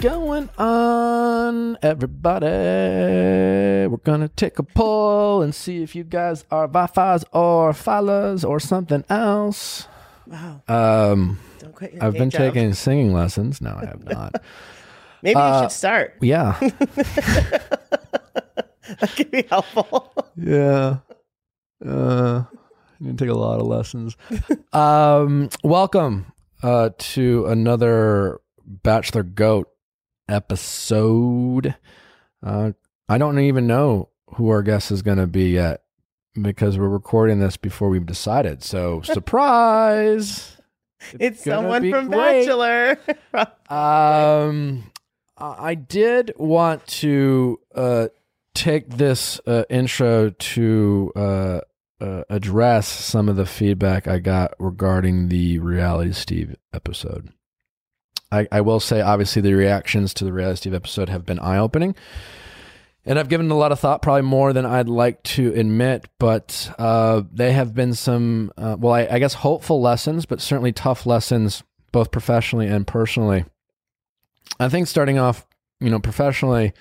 going on, everybody? We're gonna take a poll and see if you guys are Wi-Fi's or Falas or something else. Wow. Um, Don't quit your I've been job. taking singing lessons. No, I have not. Maybe you uh, should start. yeah, That could be helpful. yeah. Uh, you take a lot of lessons. um, welcome uh, to another Bachelor Goat episode. Uh, I don't even know who our guest is going to be yet because we're recording this before we've decided. So, surprise! it's gonna someone from great. Bachelor. Um, I did want to uh, take this uh, intro to uh, uh, address some of the feedback I got regarding the Reality Steve episode. I, I will say, obviously, the reactions to the Reality Steve episode have been eye opening. And I've given a lot of thought, probably more than I'd like to admit, but uh, they have been some, uh, well, I, I guess hopeful lessons, but certainly tough lessons, both professionally and personally. I think starting off, you know, professionally,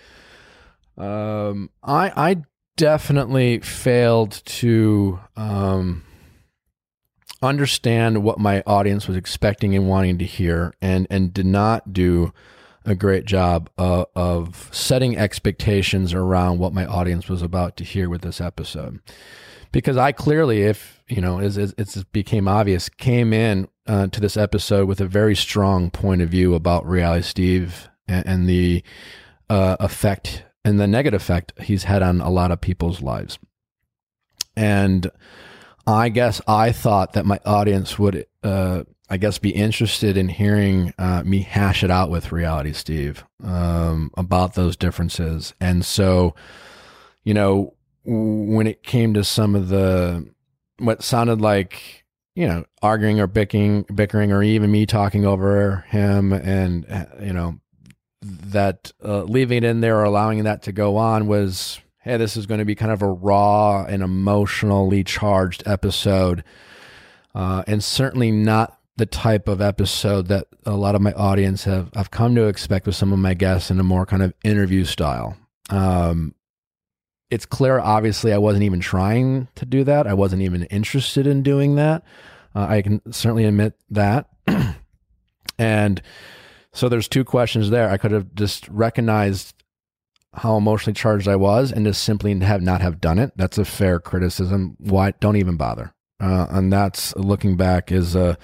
um, I I definitely failed to um, understand what my audience was expecting and wanting to hear, and and did not do a great job uh, of setting expectations around what my audience was about to hear with this episode. Because I clearly, if you know, as, as it became obvious, came in uh, to this episode with a very strong point of view about Reality Steve and, and the uh, effect and the negative effect he's had on a lot of people's lives. And I guess I thought that my audience would, uh, I guess, be interested in hearing uh, me hash it out with Reality Steve um, about those differences. And so, you know, when it came to some of the what sounded like you know arguing or bickering, bickering, or even me talking over him, and uh, you know that uh, leaving it in there or allowing that to go on was hey this is going to be kind of a raw and emotionally charged episode uh, and certainly not the type of episode that a lot of my audience have I've come to expect with some of my guests in a more kind of interview style. Um, it's clear obviously I wasn't even trying to do that. I wasn't even interested in doing that. Uh, I can certainly admit that. And so there's two questions there. I could have just recognized how emotionally charged I was and just simply have not have done it. That's a fair criticism. Why don't even bother? Uh, and that's looking back is uh,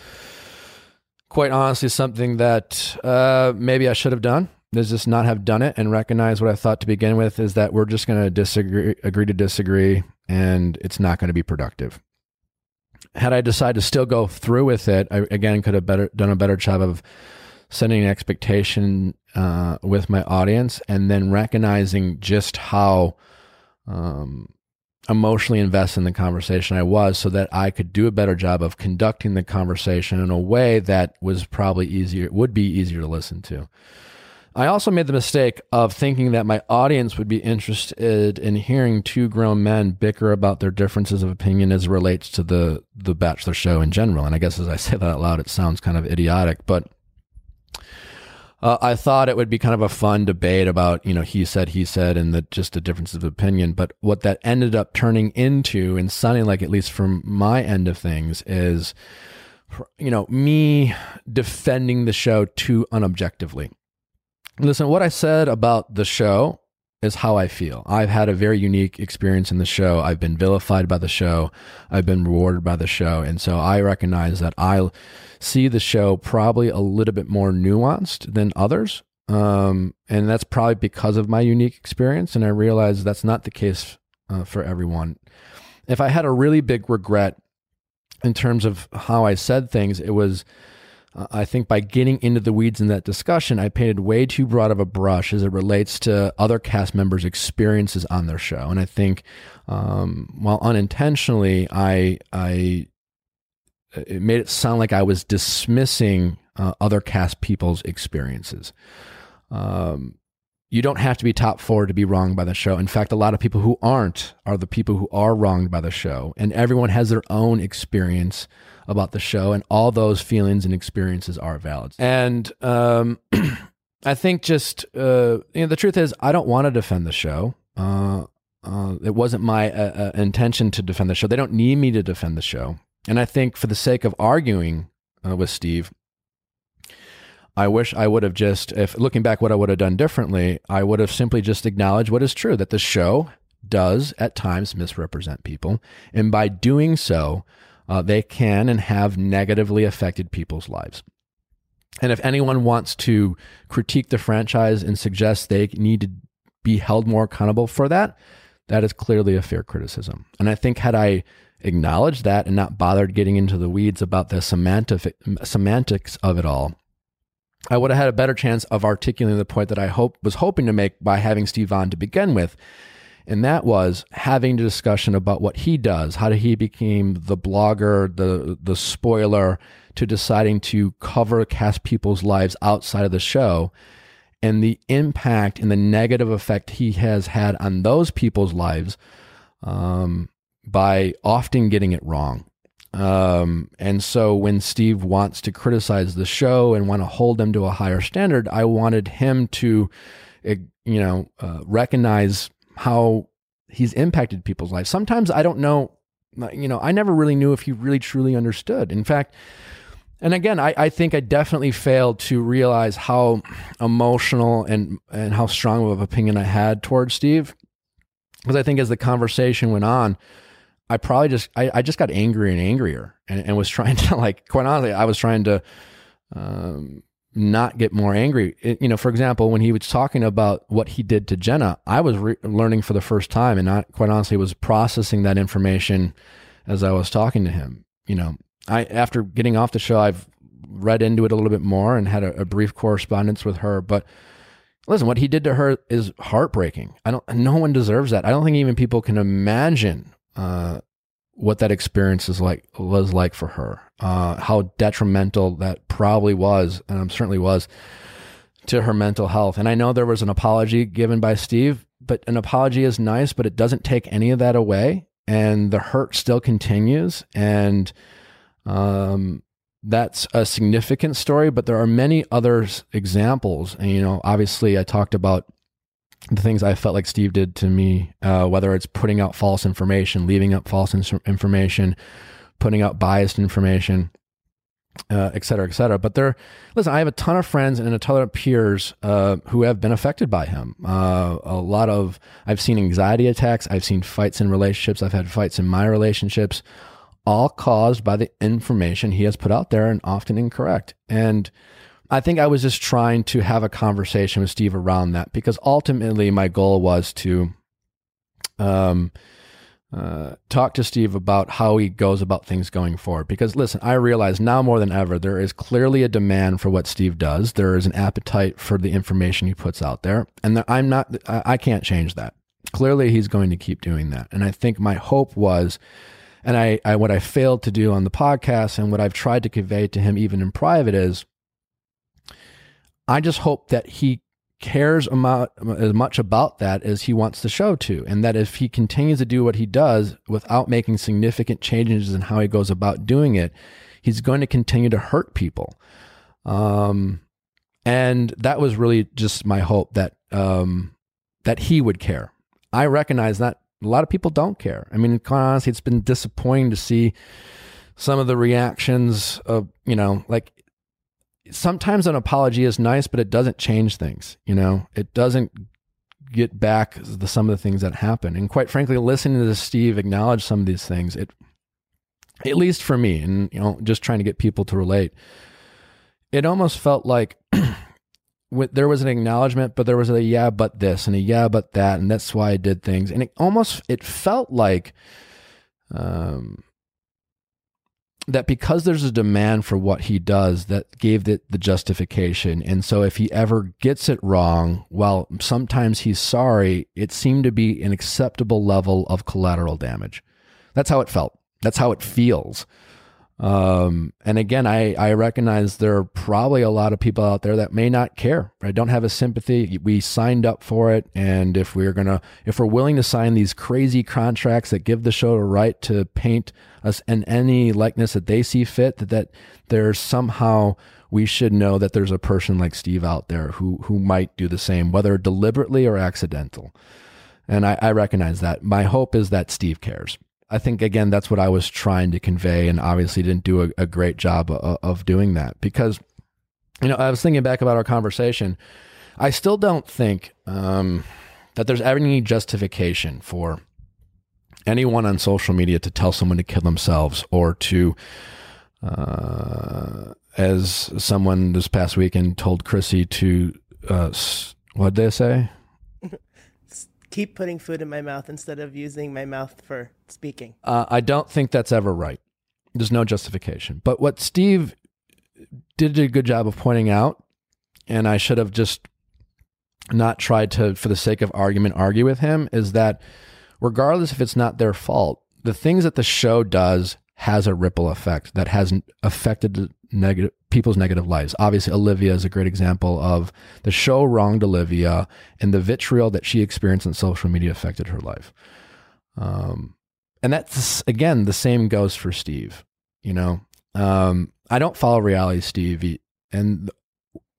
quite honestly something that uh, maybe I should have done. Is just not have done it and recognize what I thought to begin with is that we're just going to disagree, agree to disagree, and it's not going to be productive. Had I decided to still go through with it, I again could have better done a better job of setting an expectation uh, with my audience and then recognizing just how um, emotionally invested in the conversation I was so that I could do a better job of conducting the conversation in a way that was probably easier, would be easier to listen to. I also made the mistake of thinking that my audience would be interested in hearing two grown men bicker about their differences of opinion as it relates to the the Bachelor show in general. And I guess as I say that out loud, it sounds kind of idiotic, but uh, I thought it would be kind of a fun debate about, you know, he said, he said, and the, just a difference of opinion. But what that ended up turning into and sounding like, at least from my end of things, is, you know, me defending the show too unobjectively. Listen, what I said about the show is how I feel. I've had a very unique experience in the show. I've been vilified by the show. I've been rewarded by the show. And so I recognize that I see the show probably a little bit more nuanced than others. Um, and that's probably because of my unique experience. And I realize that's not the case uh, for everyone. If I had a really big regret in terms of how I said things, it was I think by getting into the weeds in that discussion, I painted way too broad of a brush as it relates to other cast members' experiences on their show. And I think, um, while unintentionally, I I it made it sound like I was dismissing uh, other cast people's experiences. Um, you don't have to be top four to be wronged by the show. In fact, a lot of people who aren't are the people who are wronged by the show. And everyone has their own experience about the show, and all those feelings and experiences are valid. And um, I think just, uh, you know, the truth is, I don't want to defend the show. Uh, uh, it wasn't my uh, uh, intention to defend the show. They don't need me to defend the show. And I think for the sake of arguing uh, with Steve, I wish I would have just, if looking back, what I would have done differently, I would have simply just acknowledged what is true that the show does at times misrepresent people. And by doing so, uh, they can and have negatively affected people's lives. And if anyone wants to critique the franchise and suggest they need to be held more accountable for that, that is clearly a fair criticism. And I think had I acknowledged that and not bothered getting into the weeds about the semantic, semantics of it all, I would have had a better chance of articulating the point that I hope was hoping to make by having Steve on to begin with. And that was having a discussion about what he does, how he became the blogger, the the spoiler, to deciding to cover cast people's lives outside of the show, and the impact and the negative effect he has had on those people's lives um, by often getting it wrong. Um, and so when Steve wants to criticize the show and want to hold them to a higher standard, I wanted him to, eh, you know, uh, recognize how he's impacted people's lives. Sometimes I don't know, you know, I never really knew if he really truly understood. In fact, and again, I, I think I definitely failed to realize how emotional and and how strong of an opinion I had towards Steve. Because I think as the conversation went on, I probably just I, I just got angrier and angrier and, and was trying to like quite honestly I was trying to um, not get more angry. It, you know, for example, when he was talking about what he did to Jenna, I was re- learning for the first time and not quite honestly was processing that information as I was talking to him. You know, I after getting off the show, I've read into it a little bit more and had a, a brief correspondence with her, but listen, what he did to her is heartbreaking. I don't, no one deserves that. I don't think even people can imagine uh, what that experience is like was like for her, uh, how detrimental that probably was, and I'm certainly was to her mental health. And I know there was an apology given by Steve, but an apology is nice, but it doesn't take any of that away, and the hurt still continues. And um, that's a significant story, but there are many other examples. And you know, obviously, I talked about the things I felt like Steve did to me, uh, whether it's putting out false information, leaving up false in- information, putting out biased information, uh, et cetera, et cetera. But there, listen, I have a ton of friends and a ton of peers uh, who have been affected by him. Uh, a lot of, I've seen anxiety attacks, I've seen fights in relationships, I've had fights in my relationships, all caused by the information he has put out there and often incorrect. And I think I was just trying to have a conversation with Steve around that because ultimately my goal was to um, uh, talk to Steve about how he goes about things going forward. Because listen, I realize now more than ever there is clearly a demand for what Steve does. There is an appetite for the information he puts out there, and I'm not. I can't change that. Clearly, he's going to keep doing that, and I think my hope was. And I, I, what I failed to do on the podcast and what I've tried to convey to him even in private is I just hope that he cares about, as much about that as he wants the show to, and that if he continues to do what he does without making significant changes in how he goes about doing it, he's going to continue to hurt people. Um, and that was really just my hope that um, that he would care. I recognize that a lot of people don't care. I mean, quite honestly, it's been disappointing to see some of the reactions of you know, like sometimes an apology is nice, but it doesn't change things. You know, it doesn't get back the, some of the things that happen. And quite frankly, listening to Steve acknowledge some of these things, it, at least for me, and you know, just trying to get people to relate, it almost felt like there was an acknowledgement, but there was a yeah, but this and a yeah, but that, and that's why I did things. And it almost it felt like um, that because there's a demand for what he does that gave it the justification. And so if he ever gets it wrong well sometimes he's sorry it seemed to be an acceptable level of collateral damage. That's how it felt. That's how it feels Um, and again, I, I recognize there are probably a lot of people out there that may not care. I don't have a sympathy. We signed up for it. And if we're going to, if we're willing to sign these crazy contracts that give the show a right to paint us in any likeness that they see fit, that, that there's somehow we should know that there's a person like Steve out there who, who might do the same, whether deliberately or accidental. And I, I recognize that. My hope is that Steve cares. I think again that's what I was trying to convey, and obviously didn't do a, a great job of, of, doing that because, you know, I was thinking back about our conversation. I still don't think um, that there's any justification for anyone on social media to tell someone to kill themselves or to, uh, as someone this past weekend told Chrissy to, uh, what did they say? Keep putting food in my mouth instead of using my mouth for speaking. Uh, I don't think that's ever right. There's no justification. But what Steve did a good job of pointing out, and I should have just not tried to, for the sake of argument, argue with him, is that regardless if it's not their fault, the things that the show does has a ripple effect that has affected negative people's negative lives. Obviously, Olivia is a great example of the show wronged Olivia, and the vitriol that she experienced on social media affected her life. Um, and that's again the same goes for Steve. You know, um, I don't follow reality Steve, and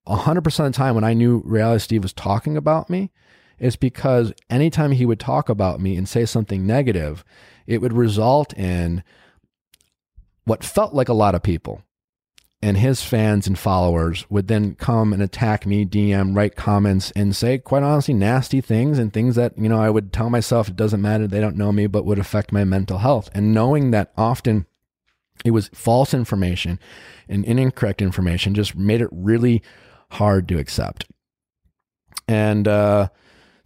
hundred percent of the time when I knew reality Steve was talking about me, it's because anytime he would talk about me and say something negative, it would result in what felt like a lot of people and his fans and followers would then come and attack me, DM, write comments, and say, quite honestly, nasty things and things that, you know, I would tell myself it doesn't matter, they don't know me, but would affect my mental health. And knowing that often it was false information and incorrect information just made it really hard to accept. And, uh,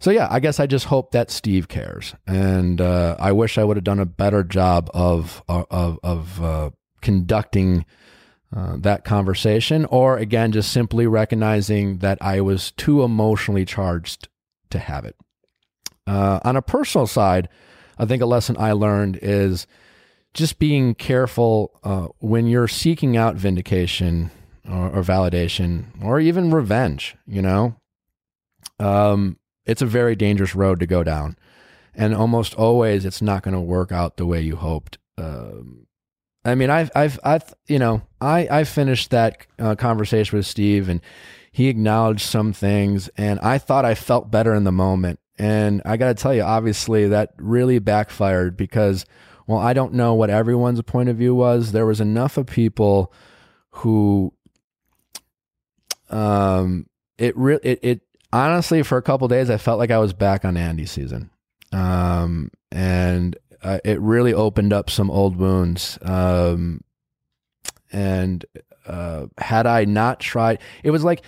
so yeah, I guess I just hope that Steve cares, and uh, I wish I would have done a better job of of of uh, conducting uh, that conversation, or again, just simply recognizing that I was too emotionally charged to have it. Uh, on a personal side, I think a lesson I learned is just being careful uh, when you're seeking out vindication or, or, validation or even revenge. You know, um, it's a very dangerous road to go down, and almost always it's not going to work out the way you hoped. Um, I mean, I've, I've, I've, you know, I, I finished that uh, conversation with Steve and he acknowledged some things and I thought I felt better in the moment. And I got to tell you, obviously that really backfired because, well, I don't know what everyone's point of view was. There was enough of people who, um, it really, it, it honestly, for a couple days, I felt like I was back on Andi's season. Um, and uh, it really opened up some old wounds. Um, and uh, had I not tried, it was like,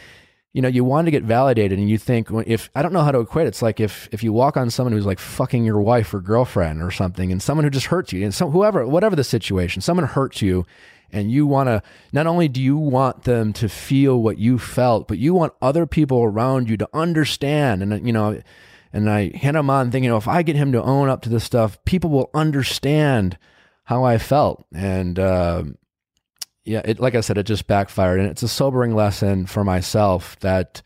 you know, you want to get validated, and you think if I don't know how to equate, it's like if if you walk on someone who's like fucking your wife or girlfriend or something, and someone who just hurts you, and some whoever, whatever the situation, someone hurts you, and you want to not only do you want them to feel what you felt, but you want other people around you to understand, and you know and I hand him on thinking, know, if I get him to own up to this stuff, people will understand how I felt. And uh, yeah, it like I said, it just backfired, and it's a sobering lesson for myself that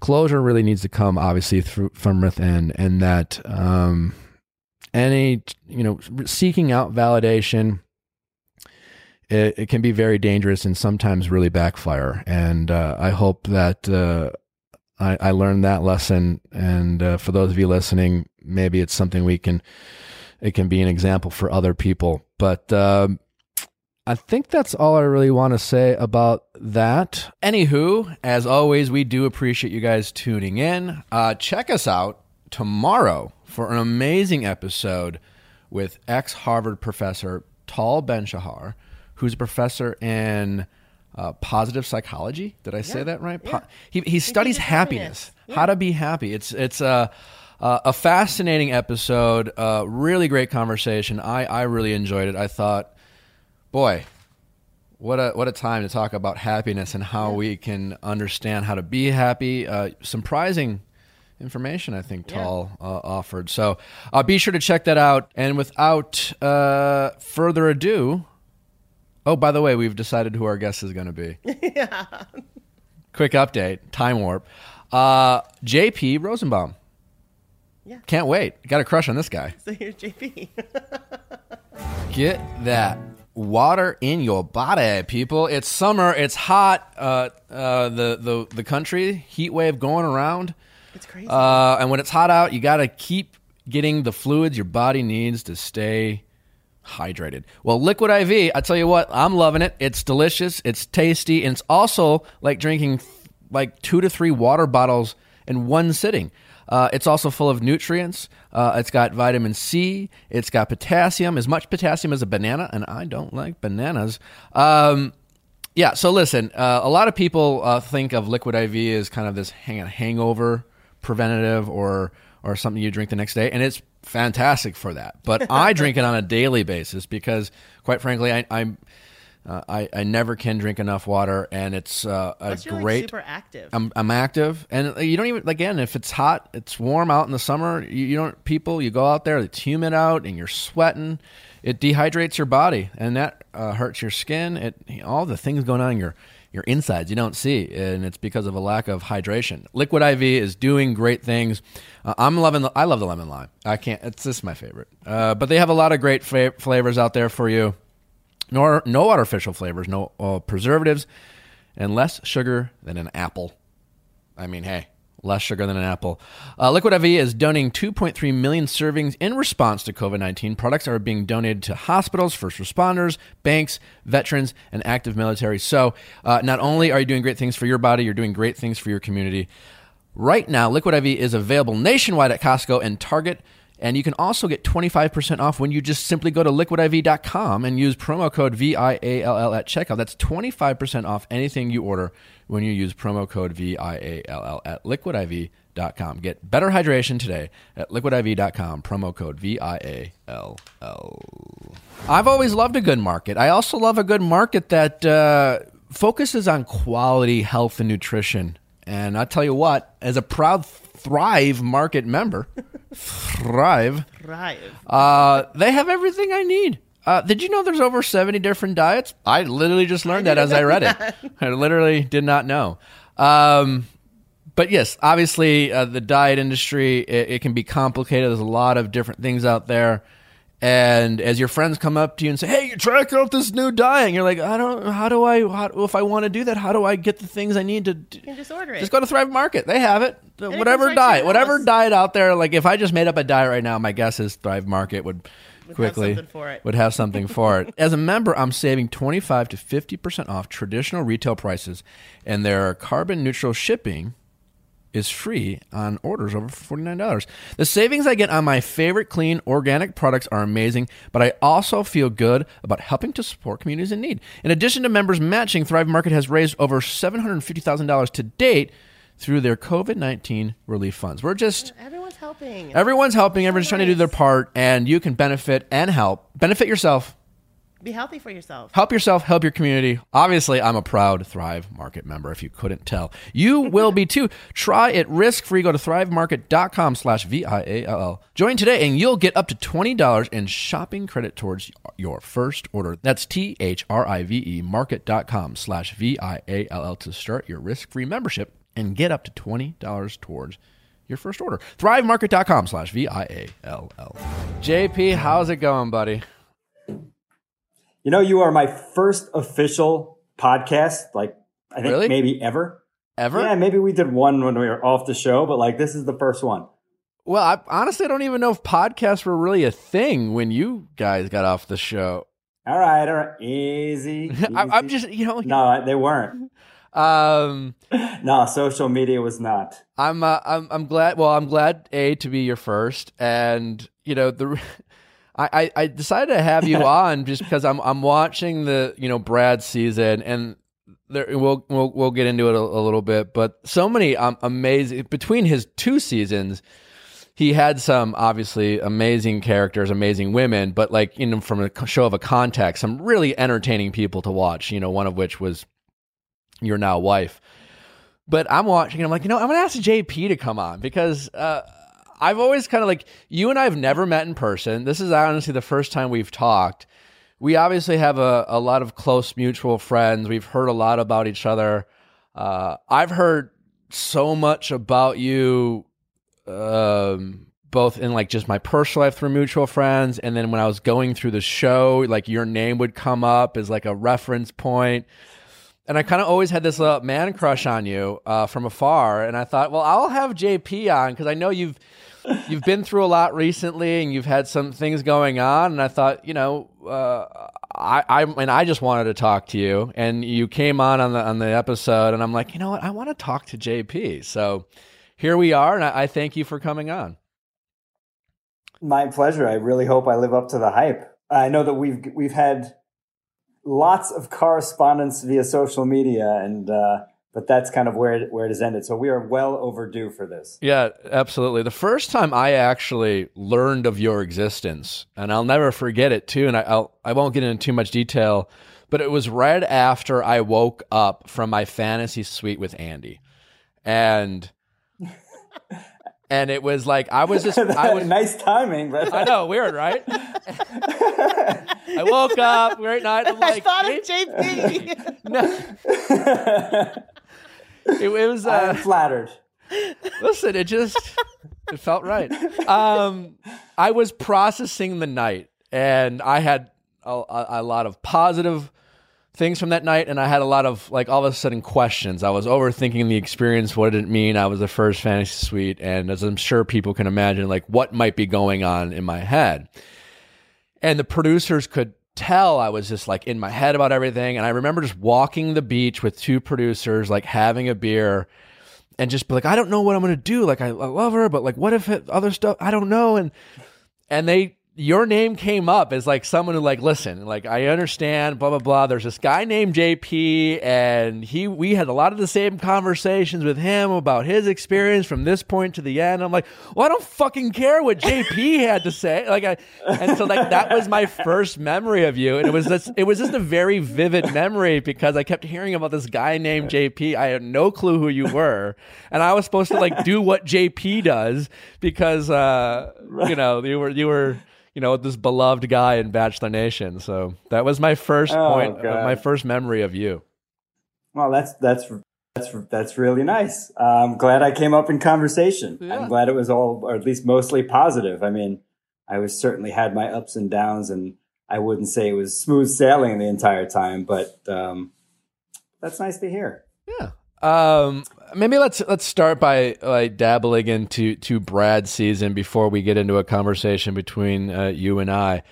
closure really needs to come, obviously, through from within, and that um, any you know seeking out validation. It, it, can be very dangerous and sometimes really backfire. And uh, I hope that uh, I, I learned that lesson. And uh, for those of you listening, maybe it's something we can, it can be an example for other people. But um, I think that's all I really want to say about that. Anywho, as always, we do appreciate you guys tuning in. Uh, check us out tomorrow for an amazing episode with ex Harvard professor Tal Ben Shahar, who's a professor in uh, positive psychology. Did I say that right? Po- he he studies happiness, happiness. how to be happy. It's it's a a fascinating episode. Uh, really great conversation. I I really enjoyed it. I thought, boy, what a what a time to talk about happiness and how yeah. we can understand how to be happy. Uh, surprising information I think Tal yeah. uh, offered. So uh, be sure to check that out. And without uh, further ado, Oh, by the way, we've decided who our guest is going to be. yeah. Quick update, time warp. Uh, JP Rosenbaum. Yeah. Can't wait. Got a crush on this guy. So here's JP. Get that water in your body, people. It's summer. It's hot. Uh, uh, the the the country heat wave going around. it's crazy. Uh, and when it's hot out, you got to keep getting the fluids your body needs to stay hydrated. Well, Liquid IV, I tell you what, I'm loving it. It's delicious, it's tasty, and it's also like drinking like two to three water bottles in one sitting. Uh, it's also full of nutrients. Uh, it's got vitamin C. It's got potassium, as much potassium as a banana, and I don't like bananas. Um, yeah, so listen, uh, a lot of people uh, think of Liquid IV as kind of this hang- hangover preventative or or something you drink the next day, and it's fantastic for that. But I drink it on a daily basis because, quite frankly, I, I'm uh, I, I never can drink enough water, and it's uh, a Plus, you're, like, great. super active. I'm, I'm active, and you don't even again if it's hot, it's warm out in the summer. You, you don't people. You go out there, it's humid out, and you're sweating. It dehydrates your body, and that uh, hurts your skin. It all the things going on in your your insides you don't see, and it's because of a lack of hydration. Liquid IV is doing great things. Uh, I'm loving. The, I love the lemon lime. I can't. It's just my favorite. Uh, but they have a lot of great fa- flavors out there for you nor no artificial flavors, no uh, preservatives, and less sugar than an apple. I mean, hey, less sugar than an apple. Uh, Liquid IV is donating 2.3 million servings in response to COVID 19. Products are being donated to hospitals, first responders, banks, veterans, and active military. So, uh, not only are you doing great things for your body, you're doing great things for your community. Right now, Liquid IV is available nationwide at Costco and Target. And you can also get 25% off when you just simply go to liquidiv.com and use promo code VIALL at checkout. That's 25% off anything you order when you use promo code VIALL at liquidiv.com. Get better hydration today at liquidiv.com, promo code VIALL. I've always loved a good market. I also love a good market that uh, focuses on quality, health, and nutrition. And I tell you what, as a proud Thrive market member, Thrive, Thrive. uh, they have everything I need. Uh, did you know there's over 70 different diets? I literally just learned that as I read it. I literally did not know. Um, but yes, obviously, uh, the diet industry, it, it can be complicated. There's a lot of different things out there. And as your friends come up to you and say, "Hey, you try out this new diet," and you're like, "I don't. How do I? How, if I want to do that, how do I get the things I need to?" do? You can just order it. Just go to Thrive Market. They have it. It whatever to diet, whatever diet out there. Like if I just made up a diet right now, my guess is Thrive Market would, have quickly it. would have something for it. As a member, I'm saving 25 to 50 percent off traditional retail prices, and their carbon neutral shipping is free on orders over $49. The savings I get on my favorite clean organic products are amazing, but I also feel good about helping to support communities in need. In addition to members matching, Thrive Market has raised over $750,000 to date through their COVID 19 relief funds. We're just. Everyone's helping. Everyone's helping, everyone's trying to do their part, and you can benefit and help. Benefit yourself, Be healthy for yourself. help yourself, help your community. Obviously, I'm a proud Thrive Market member, if you couldn't tell. You will be too. Try it risk-free. Go to thrivemarket.com slash V-I-A-L-L. Join today and you'll get up to $20 in shopping credit towards your first order. That's T-H-R-I-V-E market.com slash V-I-A-L-L to start your risk-free membership and get up to $20 towards your first order. Thrivemarket.com slash V-I-A-L-L. JP, how's it going, buddy? You know, you are my first official podcast, like I think Really? maybe ever. Ever? Yeah, maybe we did one when we were off the show, but like this is the first one. Well, I honestly don't even know if podcasts were really a thing when you guys got off the show. All right, all right, easy. I, I'm just, you know, no, they weren't. Um, No, social media was not. I'm, uh, I'm, I'm glad. Well, I'm glad a to be your first, and you know the. I, I decided to have you on just because I'm I'm watching the you know Brad season and there we'll we'll we'll get into it a, a little bit, but so many um, amazing between his two seasons, he had some obviously amazing characters, amazing women, but like you know from a show of a context, some really entertaining people to watch. You know, one of which was your now wife. But I'm watching and I'm like, you know, I'm gonna ask JP to come on because uh, I've always kind of like you and I have never met in person. This is honestly the first time we've talked. we obviously have a, a lot of close mutual friends. We've heard a lot about each other. Uh, I've heard so much about you, um, both in like just my personal life through mutual friends, and then when I was going through the show, like your name would come up as like a reference point. And I kind of always had this uh, man crush on you uh, from afar, and I thought, well, I'll have JP on because I know you've you've been through a lot recently, and you've had some things going on, and I thought, you know, uh, I I and I just wanted to talk to you, and you came on on the on the episode, and I'm like, you know what, I want to talk to JP, so here we are, and I, I thank you for coming on. My pleasure. I really hope I live up to the hype. I know that we've we've had lots of correspondence via social media, and uh, but that's kind of where it, where it has ended. So we are well overdue for this. Yeah, absolutely. The first time I actually learned of your existence, and I'll never forget it too. And I, I'll I won't get into too much detail, but it was right after I woke up from my fantasy suite with Andi, and. And it was like I was just I was nice timing, but I know weird, right? I woke up great night. I'm I like, thought of "Hey, JP. no. it, it was. I am Uh, flattered. listen, it just it felt right. Um, I was processing the night, and I had a, a, a lot of positive things from that night, and I had a lot of like all of a sudden questions. I was overthinking the experience. What did it mean? I was the first fantasy suite, and as I'm sure people can imagine, like what might be going on in my head. And the producers could tell I was just like in my head about everything. And I remember just walking the beach with two producers, like having a beer and just be like, I don't know what I'm going to do. Like, I, I love her, but like, what if it, other stuff? I don't know. And, and they, your name came up as like someone who like listen like i understand blah blah blah. There's this guy named jp and he we had a lot of the same conversations with him about his experience from this point to the end. I'm like well i don't fucking care what jp had to say. Like i and so like that was my first memory of you and it was just it was just a very vivid memory because i kept hearing about this guy named jp i had no clue who you were and i was supposed to like do what jp does because uh you know you were you were you know, this beloved guy in Bachelor Nation. So that was my first Oh, point, God. my first memory of you. Well, that's that's that's that's really nice. I'm glad I came up in conversation. Yeah. I'm glad it was all, or at least mostly positive. I mean, I was certainly had my ups and downs, and I wouldn't say it was smooth sailing the entire time, but um, that's nice to hear. Yeah. Um, maybe let's let's start by like dabbling into to Brad's season before we get into a conversation between uh, you and I.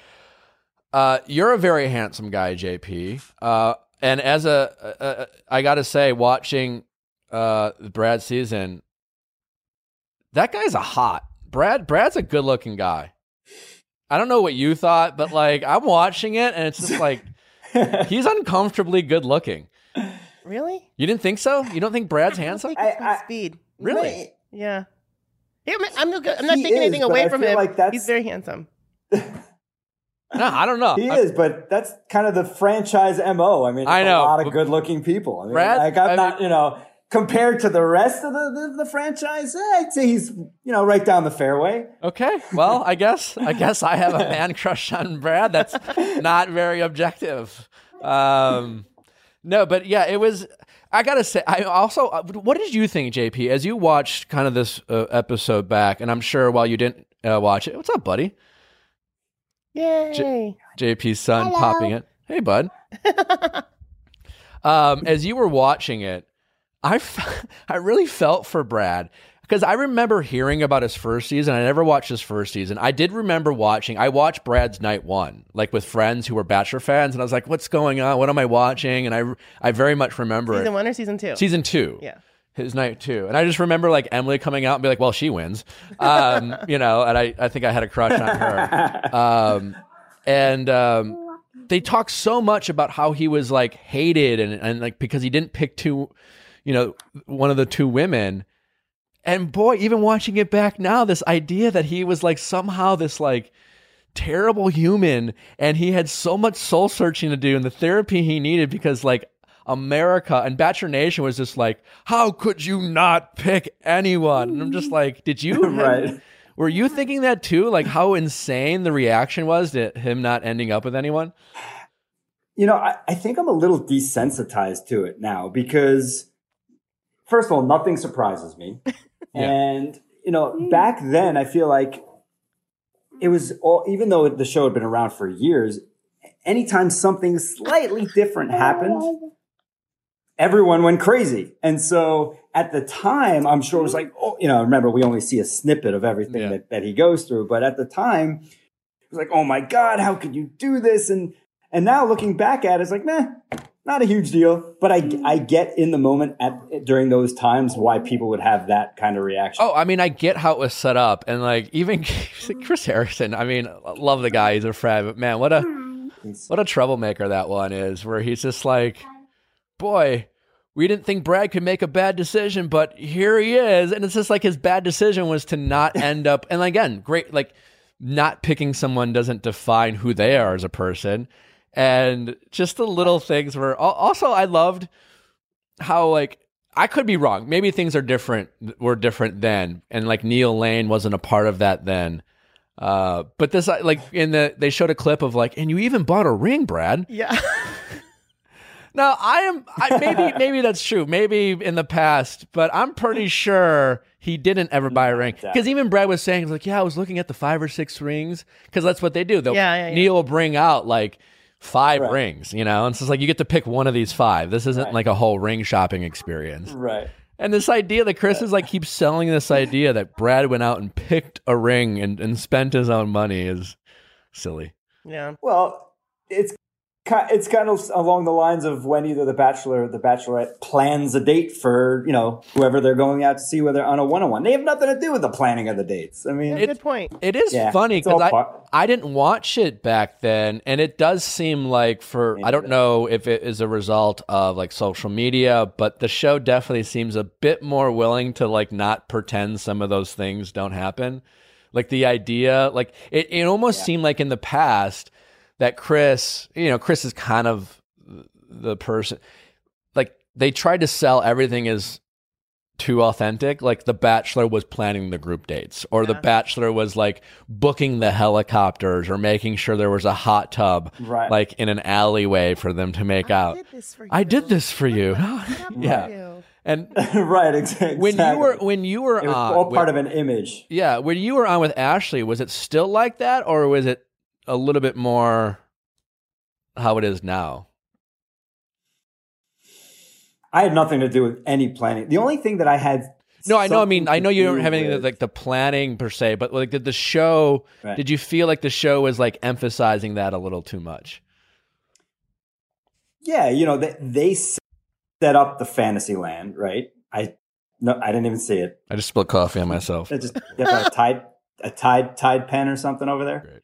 Uh, you're a very handsome guy, JP. Uh, and as a, a, a I got to say, watching uh, Brad's season, that guy's a hot Brad. Brad's a good looking guy. I don't know what you thought, but like I'm watching it, and it's just like he's uncomfortably good looking. Really? You didn't think so? You don't think Brad's handsome? I, I- speed. Really? Yeah. Yeah, I'm, I'm, not- I'm not taking is, anything away from him. like that's- He's very handsome. No, I don't know. He I- is, but that's kind of the franchise mo. I mean, I know, a lot of good-looking people. I mean, Brad, like I'm I not, mean- you know, compared to the rest of the the, the franchise, eh, I'd say he's, you know, right down the fairway. Okay, well, I guess I guess I have a man crush on Brad. That's not very objective. Um, no, but yeah, it was. I gotta say, I also. uh, What did you think, JP, as you watched kind of this uh, episode back? And I'm sure while you didn't uh, watch it, what's up, buddy? Yay. JP's son popping it. Hey, bud. um, as you were watching it, I, f- I really felt for Brad because I remember hearing about his first season. I never watched his first season. I did remember watching. I watched Brad's night one, like with friends who were Bachelor fans, and I was like, "What's going on? What am I watching?" And I I very much remember Season it. one or season two? Season two Yeah. his night too. And I just remember like Emily coming out and be like, well, she wins. Um, you know, and I, I think I had a crush on her. Um, and um, they talk so much about how he was like hated and, and like because he didn't pick two, you know, one of the two women. And boy, even watching it back now, this idea that he was like somehow this like terrible human and he had so much soul searching to do and the therapy he needed because like America and Bachelor Nation was just like, how could you not pick anyone? And I'm just mm-hmm. like, did you? Right. Were you thinking that too? Like how insane the reaction was to him not ending up with anyone? You know, I, I think I'm a little desensitized to it now because, first of all, nothing surprises me. Yeah. And, you know, back then, I feel like it was all, even though the show had been around for years, anytime something slightly different happened, everyone went crazy. And so at the time, I'm sure it was like, oh, you know, remember we only see a snippet of everything Yeah. that, that he goes through. But at the time, it was like, oh my God, how could you do this? And and now looking back at it, it's like, meh, not a huge deal. But I I get in the moment at during those times why people would have that kind of reaction. Oh, I mean, I get how it was set up, and like even Chris Harrison. I mean, love the guy; he's a friend, but man, what a what a troublemaker that one is. Where he's just like, boy, we didn't think Brad could make a bad decision, but here he is, and it's just like his bad decision was to not end up. And again, great, like not picking someone doesn't define who they are as a person, and just the little things were. Also, I loved how like I could be wrong. Maybe things are different were different then, and like Neil Lane wasn't a part of that then. Uh, but this uh, like in the they showed a clip of like, and you even bought a ring, Brad. Yeah. Now I am I, maybe maybe that's true. Maybe in the past, but I'm pretty sure he didn't ever buy a ring because even Brad was saying like, yeah, I was looking at the five or six rings because that's what they do. They'll, Yeah, yeah, yeah. Neil will bring out like five Right. rings, you know, and so it's like you get to pick one of these five. This isn't Right. like a whole ring shopping experience. Right. And this idea that Chris is like keeps selling this idea that Brad went out and picked a ring and, and spent his own money is silly. Yeah. Well, it's ki- it's kind of along the lines of when either the bachelor or the bachelorette plans a date for you know whoever they're going out to see, whether on a one on one. They have nothing to do with the planning of the dates. I mean, Yeah, good point. It is Yeah, funny because I, part- I didn't watch it back then, and it does seem like for I don't neither. know if it is a result of like social media, but the show definitely seems a bit more willing to like not pretend some of those things don't happen. Like the idea, like it, it almost seemed like in the past that Chris, you know, Chris is kind of the person like they tried to sell everything as too authentic. Like the Bachelor was planning the group dates, or the Bachelor was like booking the helicopters, or making sure there was a hot tub, Right. like in an alleyway for them to make out. I did this for you. I did this for you, Yeah. you? and right, exactly. when you were when you were it was on, all part with- of an image. yeah, when you were on with Ashley, was it still like that, or was it a little bit more how it is now? I had nothing to do with any planning. The only thing that I had. No, I know. I mean, I know you don't have anything with- like the planning per se, but like did the show? Right. Did you feel like the show was like emphasizing that a little too much? Yeah, you know, they, they set up the fantasy land, right? I no, I didn't even see it. I just spilled coffee on myself. I just a tide a tide tide pen or something over there.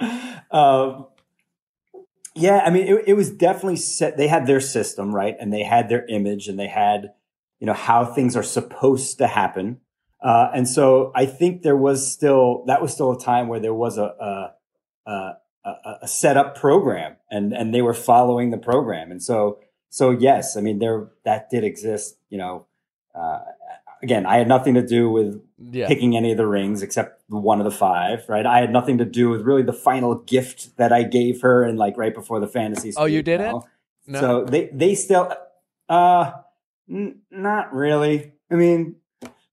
Um, yeah, I mean, it, it was definitely set. They had their system, right, and they had their image, and they had you know how things are supposed to happen. Uh, and so I think there was still that was still a time where there was a a, a, a, a set up program, and and they were following the program. And so so yes, I mean there that did exist. You know, uh, again, I had nothing to do with Yeah. picking any of the rings except one of the five, right? I had nothing to do with really the final gift that I gave her and like right before the fantasy. Oh, you didn't? know? No. So they they still uh n- not really. I mean,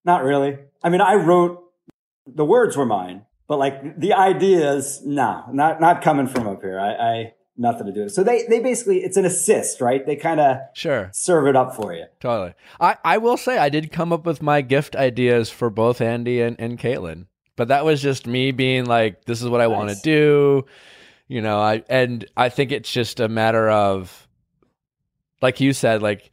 not really. I mean, I wrote the words were mine, but like the ideas, no, not not coming from up here. I, I nothing to do. So they they basically it's an assist, right? They kind of Sure. serve it up for you. Totally. I, I will say I did come up with my gift ideas for both Andi and, and Kaitlyn. But that was just me being like, this is what I want to do. You know, I and I think it's just a matter of like you said, like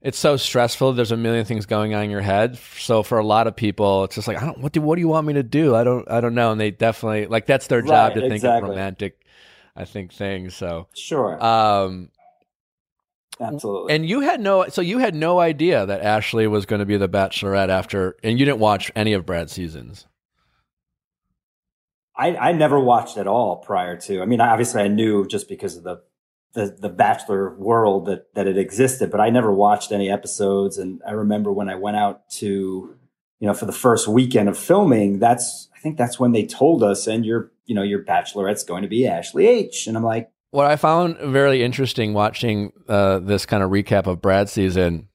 it's so stressful. There's a million things going on in your head. So for a lot of people, it's just like, I don't what do what do you want me to do? I don't I don't know. And they definitely like that's their job Right, to think of romantic I think things. So Sure, um absolutely. and you had no, so you had no idea that Ashley was going to be the Bachelorette after, and you didn't watch any of Brad's seasons. I, I never watched at all prior to. I mean, obviously, I knew just because of the the, the Bachelor world that that it existed, but I never watched any episodes. And I remember when I went out to, you know, for the first weekend of filming, that's I think that's when they told us, and your you know your bachelorette's going to be Ashley H. And I'm like, what I found very interesting watching uh, this kind of recap of Brad's season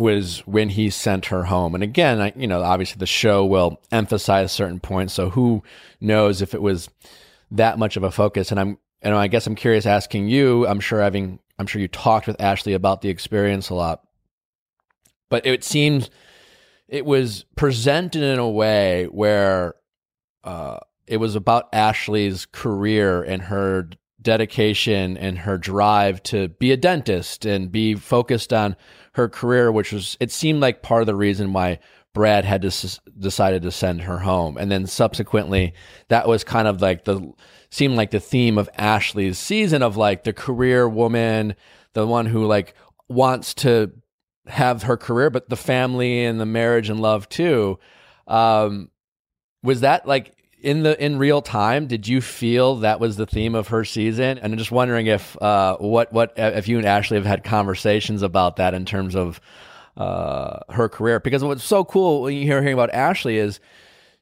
was when he sent her home. And again, I, you know, obviously the show will emphasize certain points. So who knows if it was that much of a focus? And I'm, and I guess I'm curious asking you, I'm sure having, I'm sure you talked with Ashley about the experience a lot, but it seems it was presented in a way where, uh, it was about Ashley's career and her dedication and her drive to be a dentist and be focused on her career, which was, it seemed like part of the reason why Brad had to, decided to send her home. And then subsequently, that was kind of like the, seemed like the theme of Ashley's season of like the career woman, the one who like wants to have her career, but the family and the marriage and love too. Um, was that like in the in real time did you feel that was the theme of her season? And i'm just wondering if uh, what what if you and ashley have had conversations about that in terms of uh, her career. Because what's so cool when you hear hearing about ashley is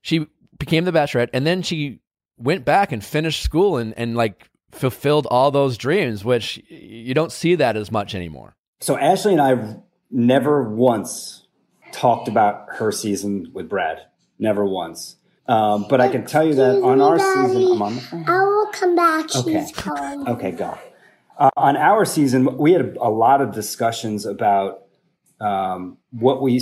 she became the bachelorette and then she went back and finished school and, and like fulfilled all those dreams which you don't see that as much anymore. So ashley and i never once talked about her season with brad. Never once um, but I can tell you that on our season, I'm on the, I will come back. Okay. Okay, go. Uh, on our season, we had a, lot of discussions about um, what we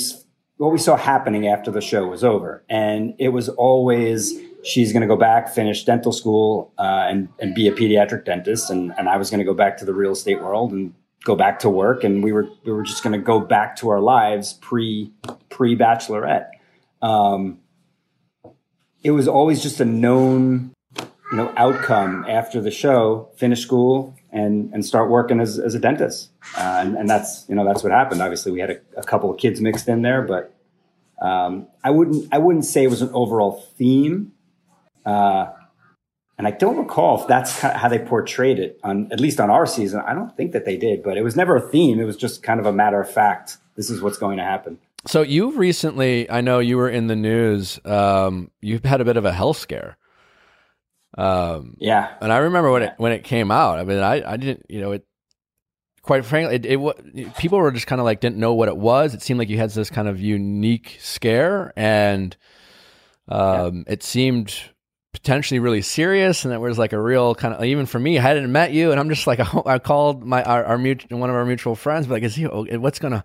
what we saw happening after the show was over, and it was always she's going to go back, finish dental school, uh, and and be a pediatric dentist, and and I was going to go back to the real estate world and go back to work, and we were we were just going to go back to our lives pre pre bachelorette. Um, it was always just a known, you know, outcome after the show, finish school and, and start working as, as a dentist. Uh, and, and that's, you know, that's what happened. Obviously we had a, a couple of kids mixed in there, but, um, I wouldn't, I wouldn't say it was an overall theme. Uh, and I don't recall if that's how they portrayed it on, at least on our season. I don't think that they did, but it was never a theme. It was just kind of a matter of fact. This is what's going to happen. So you recently, I know you were in the news. Um, you've had a bit of a health scare. Um, yeah, and I remember when it when it came out. I mean, I I didn't, you know, it. Quite frankly, it, it people were just kind of like didn't know what it was. It seemed like you had this kind of unique scare, and um, yeah. it seemed potentially really serious and it was like a real kind of even for me i hadn't met you and i'm just like i called my our, our mutual, one of our mutual friends but like is he what's gonna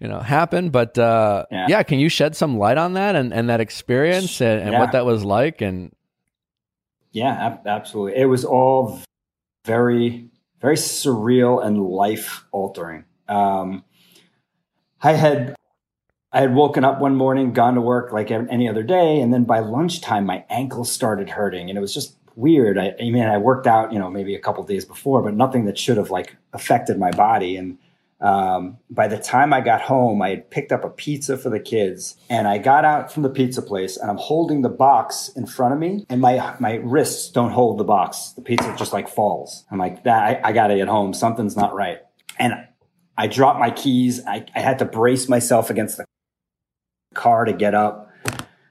you know happen but uh, yeah. yeah. can you shed some light on that and, and that experience and, and yeah. what that was like and yeah ab- absolutely it was all very very surreal and life altering um, i had i had woken up one morning gone to work like any other day and then by lunchtime my ankle started hurting and it was just weird i, I mean i worked out you know maybe a couple days before but nothing that should have like affected my body and um, by the time I got home, I had picked up a pizza for the kids, and I got out from the pizza place, and I'm holding the box in front of me, and my my wrists don't hold the box. The pizza just like falls. I'm like, that I, I got to get home. Something's not right. And I dropped my keys. I, I had to brace myself against the car to get up.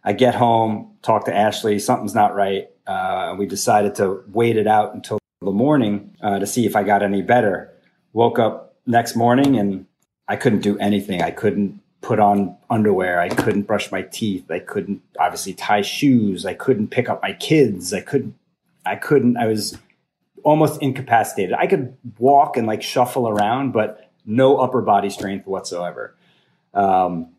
I get home, talk to Ashley. Something's not right. Uh, we decided to wait it out until the morning uh, to see if I got any better. Woke up next morning and I couldn't do anything. I couldn't put on underwear. I couldn't brush my teeth. I couldn't obviously tie shoes. I couldn't pick up my kids. I couldn't, I couldn't, I was almost incapacitated. I could walk and like shuffle around, but no upper body strength whatsoever. Um,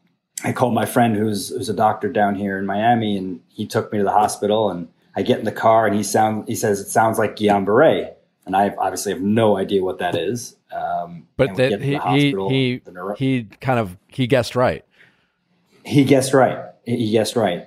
I called my friend who's, who's a doctor down here in Miami and he took me to the hospital and I get in the car and he sound, he says, it sounds like Guillain-Barre. And I obviously have no idea what that is. Um, but that he he he, neuro- he kind of he guessed right. He guessed right. He guessed right.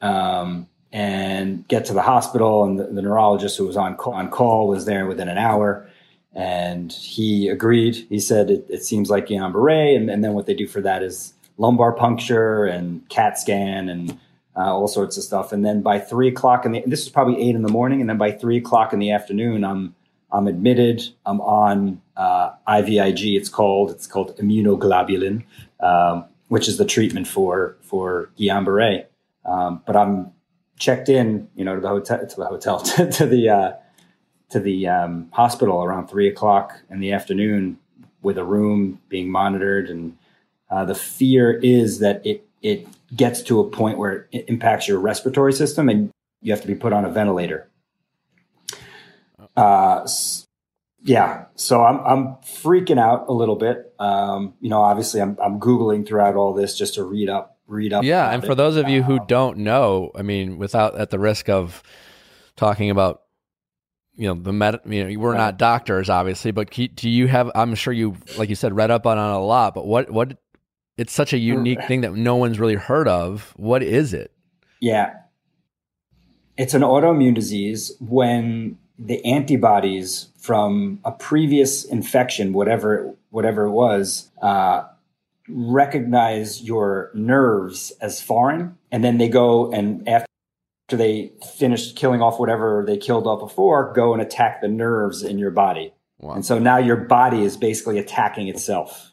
Um, and get to the hospital, and the, the neurologist who was on call, on call was there within an hour, and he agreed. He said it, it seems like Guillain-Barre, and, and then what they do for that is lumbar puncture and CAT scan and uh, all sorts of stuff. And then by three o'clock in the this is probably eight in the morning, and then by three o'clock in the afternoon, I'm I'm admitted. I'm on uh, IVIG. It's called. It's called immunoglobulin. Um, which is the treatment for for Guillain-Barré. Um, but I'm checked in, you know, to the hotel to the hotel to, to the uh, to the um, hospital around three o'clock in the afternoon with a room being monitored, and uh, the fear is that it it gets to a point where it impacts your respiratory system, and you have to be put on a ventilator. Uh, yeah, so I'm I'm freaking out a little bit. Um, you know, obviously, I'm I'm googling throughout all this just to read up read up. Yeah, and for it. those of you who Um, don't know, I mean, without at the risk of talking about, you know, the med, you know, we're Right. not doctors, obviously, but do you have? I'm sure you, like you said, read up on it a lot. But what what? It's such a unique thing that no one's really heard of. What is it? Yeah. It's an autoimmune disease when the antibodies from a previous infection, whatever whatever it was, uh, recognize your nerves as foreign, and then they go and after they finish killing off whatever they killed off before, go and attack the nerves in your body. Wow. And so now your body is basically attacking itself.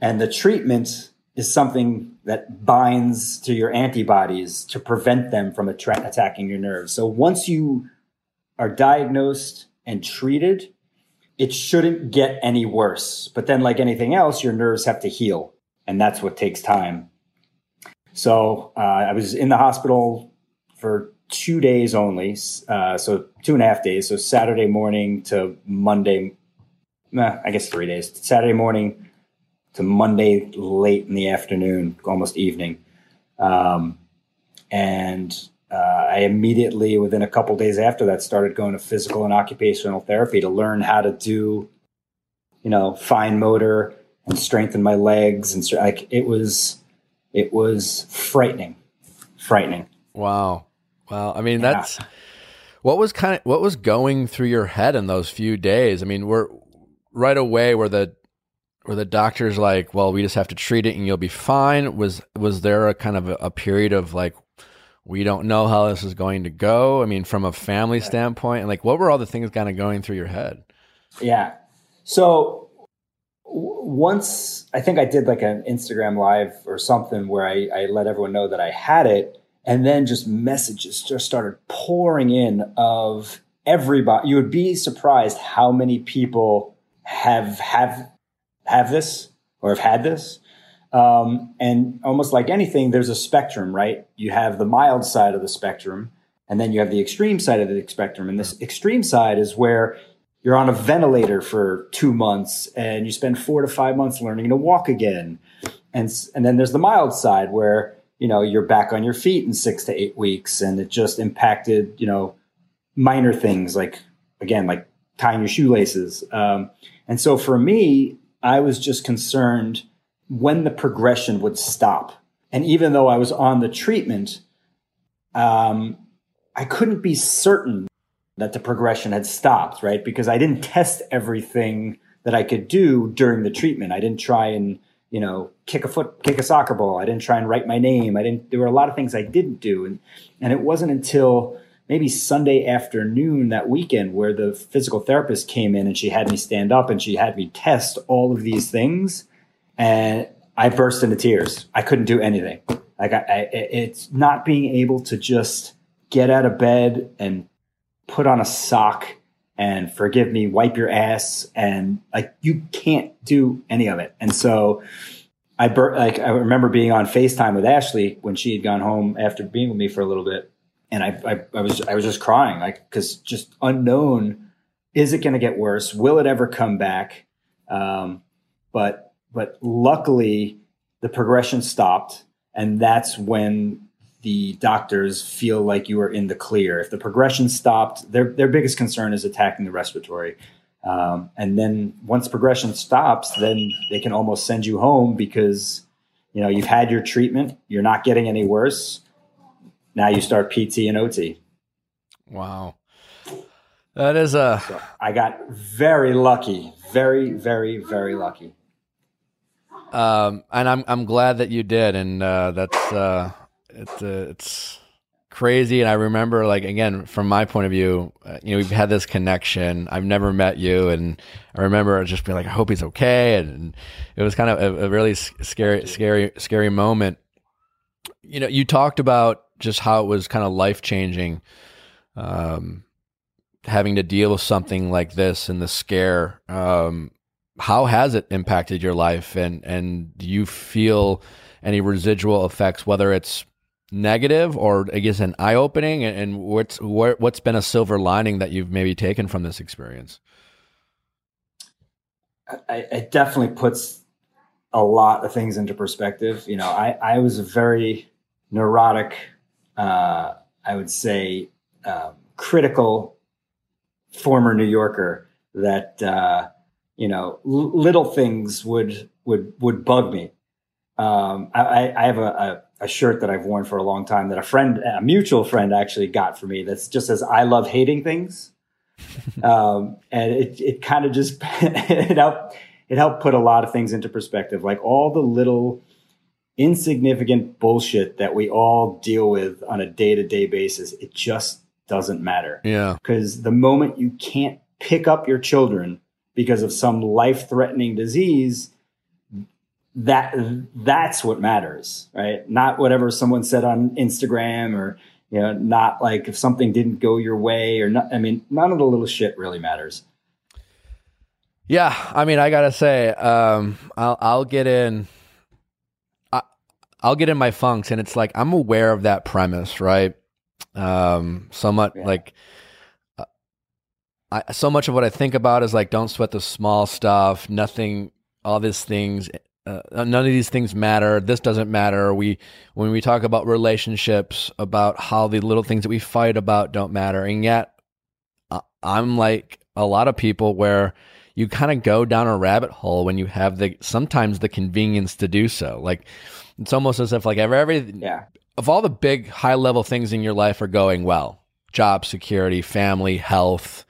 And the treatment is something that binds to your antibodies to prevent them from attra- attacking your nerves. So once you are diagnosed and treated, it shouldn't get any worse. But then, like anything else, your nerves have to heal. And that's what takes time. So uh, I was in the hospital for two days only. Uh, so two and a half days. So Saturday morning to Monday, nah, I guess three days. Saturday morning to Monday late in the afternoon, almost evening. Um, and uh, I immediately, within a couple days after that, started going to physical and occupational therapy to learn how to do, you know, fine motor and strengthen my legs and str- like it was, it was frightening, frightening. Wow. Wow. I mean, Yeah. that's what was kind of what was going through your head in those few days. I mean, we're right away where the where the doctor's like, well, we just have to treat it and you'll be fine. Was was there a kind of a, a period of like, we don't know how this is going to go? I mean, from a family standpoint, and like, what were all the things kind of going through your head? Yeah. So w- once I think I did like an Instagram live or something where I, I let everyone know that I had it, and then just messages just started pouring in of everybody. You would be surprised how many people have have have this or have had this. Um, and almost like anything, there's a spectrum, right? You have the mild side of the spectrum, and then you have the extreme side of the spectrum. And this extreme side is where you're on a ventilator for two months and you spend four to five months learning to walk again. And, and then there's the mild side where, you know, you're back on your feet in six to eight weeks and it just impacted, you know, minor things like, again, like tying your shoelaces. Um, and so for me, I was just concerned when the progression would stop. And even though I was on the treatment, um, I couldn't be certain that the progression had stopped, right? Because I didn't test everything that I could do during the treatment. I didn't try and, you know, kick a foot, kick a soccer ball. I didn't try and write my name. I didn't, there were a lot of things I didn't do. And, and it wasn't until maybe Sunday afternoon that weekend where the physical therapist came in and she had me stand up and she had me test all of these things. And I burst into tears. I couldn't do anything. Like I, I it's not being able to just get out of bed and put on a sock and forgive me, wipe your ass, and like you can't do any of it. And so I bur- like I remember being on FaceTime with Ashley when she had gone home after being with me for a little bit, and I I, I was I was just crying like because just unknown. Is it going to get worse? Will it ever come back? Um, but but luckily the progression stopped, and that's when the doctors feel like you are in the clear. If the progression stopped, their their biggest concern is attacking the respiratory. Um, and then once progression stops, then they can almost send you home because you know you've had your treatment, you're not getting any worse. Now you start PT and OT. Wow. That is a So I got very lucky, very, very, very lucky. Um and I'm I'm glad that you did and uh that's uh it's uh, it's crazy. And I remember, like, again, from my point of view, uh, you know, we've had this connection. I've never met you. And I remember just being like, I hope he's okay. And, and it was kind of a, a really scary, scary, scary moment. You know, you talked about just how it was kind of life changing, um, having to deal with something like this and the scare. Um, how has it impacted your life? And, and do you feel any residual effects, whether it's negative or I guess an eye opening and, and what's what, what's been a silver lining that you've maybe taken from this experience? I, it definitely puts a lot of things into perspective. You know, I, I was a very neurotic, uh, I would say, uh, critical former New Yorker that, uh, you know, l- little things would, would, would bug me. Um, I, I have a, a, a, shirt that I've worn for a long time that a friend, a mutual friend actually got for me. That's just says, I love hating things. um, and it, it kind of just, it helped, it helped put a lot of things into perspective. Like all the little insignificant bullshit that we all deal with on a day to day basis. It just doesn't matter. Yeah. Because the moment you can't pick up your children because of some life threatening disease, that that's what matters, right? Not whatever someone said on Instagram or you know, not like if something didn't go your way or not. I mean, none of the little shit really matters. Yeah, I mean, I gotta say, um, I'll I'll get in. I, I'll get in my funks, and it's like I'm aware of that premise, right? Um, somewhat yeah. like. Uh, I, so much of what I think about is like, don't sweat the small stuff. Nothing, all these things uh, none of these things matter. This doesn't matter. We, when we talk about relationships, about how the little things that we fight about don't matter. And yet, uh, I'm like a lot of people where you kind of go down a rabbit hole when you have the sometimes the convenience to do so. Like it's almost as if like every, every yeah. of all the big high level things in your life are going well, job security, family, health,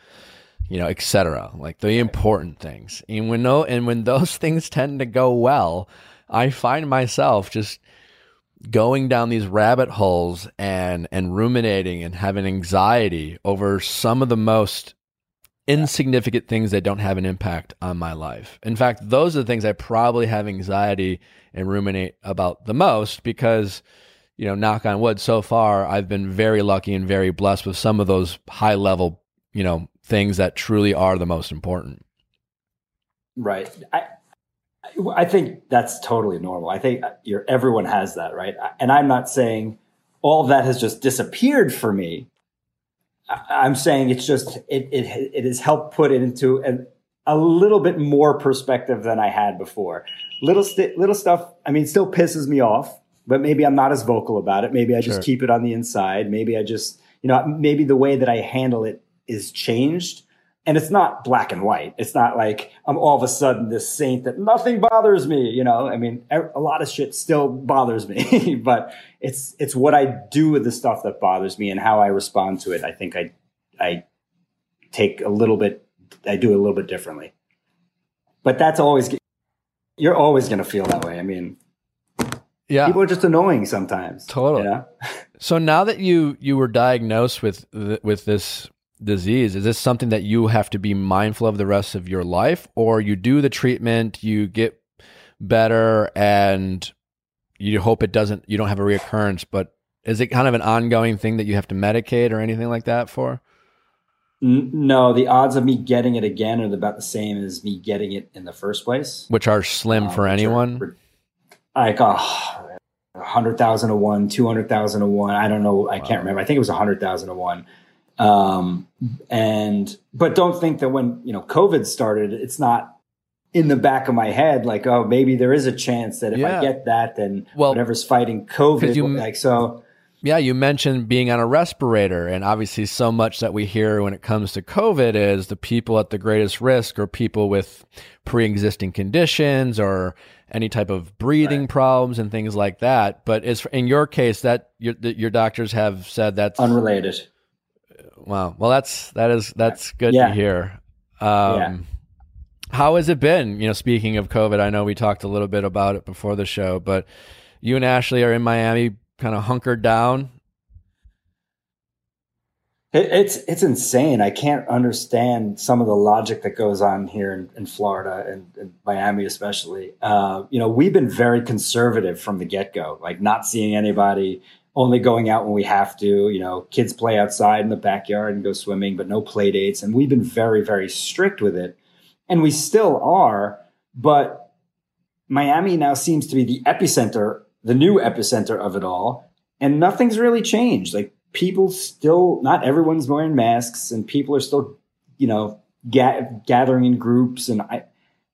you know, etc. Like the important things. And when no, and when those things tend to go well, I find myself just going down these rabbit holes and and ruminating and having anxiety over some of the most insignificant things that don't have an impact on my life. In fact, those are the things I probably have anxiety and ruminate about the most because you know, knock on wood, so far I've been very lucky and very blessed with some of those high level, you know, things that truly are the most important. Right. I I think that's totally normal. I think you're, everyone has that, right? And I'm not saying all that has just disappeared for me. I'm saying it's just it it it has helped put it into a, a little bit more perspective than I had before. Little st- little stuff. I mean, still pisses me off, but maybe I'm not as vocal about it. Maybe I just sure. keep it on the inside. Maybe I just you know maybe the way that I handle it is changed. And it's not black and white. It's not like I'm all of a sudden this saint that nothing bothers me. You know, I mean, a lot of shit still bothers me, but it's, it's what I do with the stuff that bothers me and how I respond to it. I think I, I take a little bit, I do it a little bit differently, but that's always, you're always going to feel that way. I mean, yeah, people are just annoying sometimes. Totally. You know? so now that you, you were diagnosed with, with this disease is this something that you have to be mindful of the rest of your life? Or you do the treatment you get better and you hope it doesn't you don't have a reoccurrence but is it kind of an ongoing thing that you have to medicate or anything like that for? No the odds of me getting it again are about the same as me getting it in the first place. Which are slim um, for anyone? are, like oh, 100000 to 1 200000 to 1 i don't know i wow. can't remember. I think it was 100000 to 1 um, and but don't think that when you know COVID started, it's not in the back of my head like, oh, maybe there is a chance that if yeah. I get that, then well, whatever's fighting COVID, you, like so. Yeah, you mentioned being on a respirator, and obviously, so much that we hear when it comes to COVID is the people at the greatest risk are people with pre-existing conditions or any type of breathing right. problems and things like that. But as in your case, that your your doctors have said that's unrelated. Wow. Well, that's that is that's good yeah. to hear. Um, yeah. How has it been? You know, speaking of COVID, I know we talked a little bit about it before the show, but you and Ashley are in Miami, kind of hunkered down. It, it's it's insane. I can't understand some of the logic that goes on here in, in Florida and, and, Miami, especially. Uh, you know, we've been very conservative from the get go, like not seeing anybody, only going out when we have to. You know, kids play outside in the backyard and go swimming, but no play dates. And we've been very very strict with it, and we still are. But Miami now seems to be the epicenter, the new epicenter of it all, and nothing's really changed. Like people still, not everyone's wearing masks, and people are still, you know, ga- gathering in groups, and I,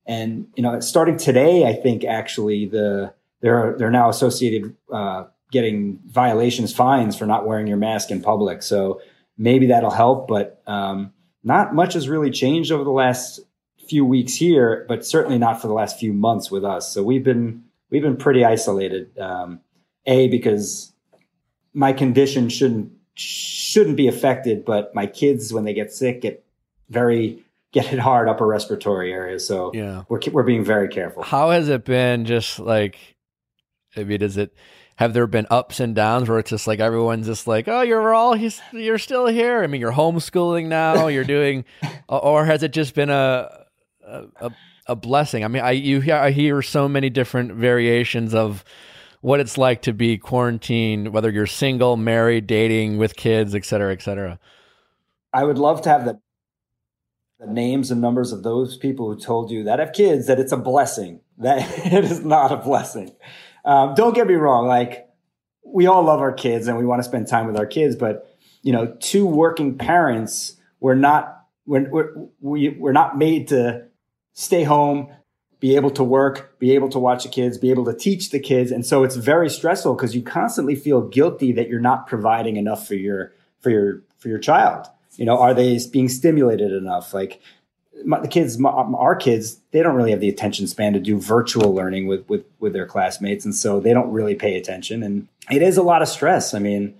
and you know, starting today, I think actually the they're they're now associated uh, getting violations, fines for not wearing your mask in public. So maybe that'll help, but um, not much has really changed over the last few weeks here, but certainly not for the last few months with us. So we've been we've been pretty isolated. Um, a because my condition shouldn't shouldn't be affected, but my kids when they get sick get very get hit hard upper respiratory area. So yeah, we're we're being very careful. How has it been? Just like, I mean, is it? Have there been ups and downs where it's just like everyone's just like, oh, you're all you're still here. I mean, you're homeschooling now. You're doing, or has it just been a a, a blessing. I mean, I you hear I hear so many different variations of what it's like to be quarantined, whether you're single, married, dating, with kids, et cetera, et cetera. I would love to have the the names and numbers of those people who told you that have kids that it's a blessing. That it is not a blessing. Um, don't get me wrong. Like we all love our kids and we want to spend time with our kids, but you know, two working parents, we're not we're, we're, we, we're not made to stay home, be able to work, be able to watch the kids, be able to teach the kids. And so it's very stressful because you constantly feel guilty that you're not providing enough for your, for your, for your child. You know, are they being stimulated enough? Like my, the kids, my, our kids, they don't really have the attention span to do virtual learning with, with, with their classmates. And so they don't really pay attention. And it is a lot of stress. I mean,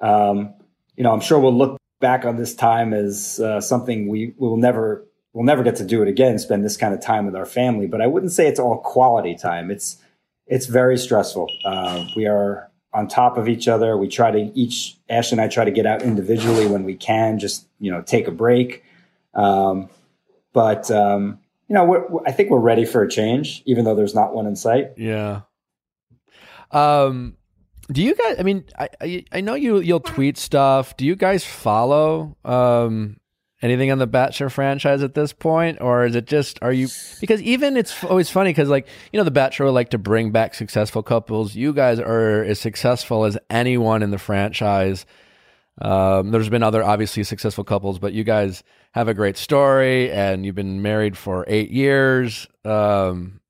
um, you know, I'm sure we'll look back on this time as uh, something we will never we'll never get to do it again, spend this kind of time with our family. But I wouldn't say it's all quality time. It's it's very stressful. Uh, we are on top of each other. We try to each Ash and I try to get out individually when we can, just you know, take a break. Um, but um, you know, I think we're ready for a change, even though there's not one in sight. Yeah. Um, do you guys? I mean, I, I I know you you'll tweet stuff. Do you guys follow um anything on the Bachelor franchise at this point, or is it just are you? Because even it's always funny because like you know the Bachelor like to bring back successful couples. You guys are as successful as anyone in the franchise. Um, there's been other obviously successful couples, but you guys have a great story, and you've been married for eight years. Um,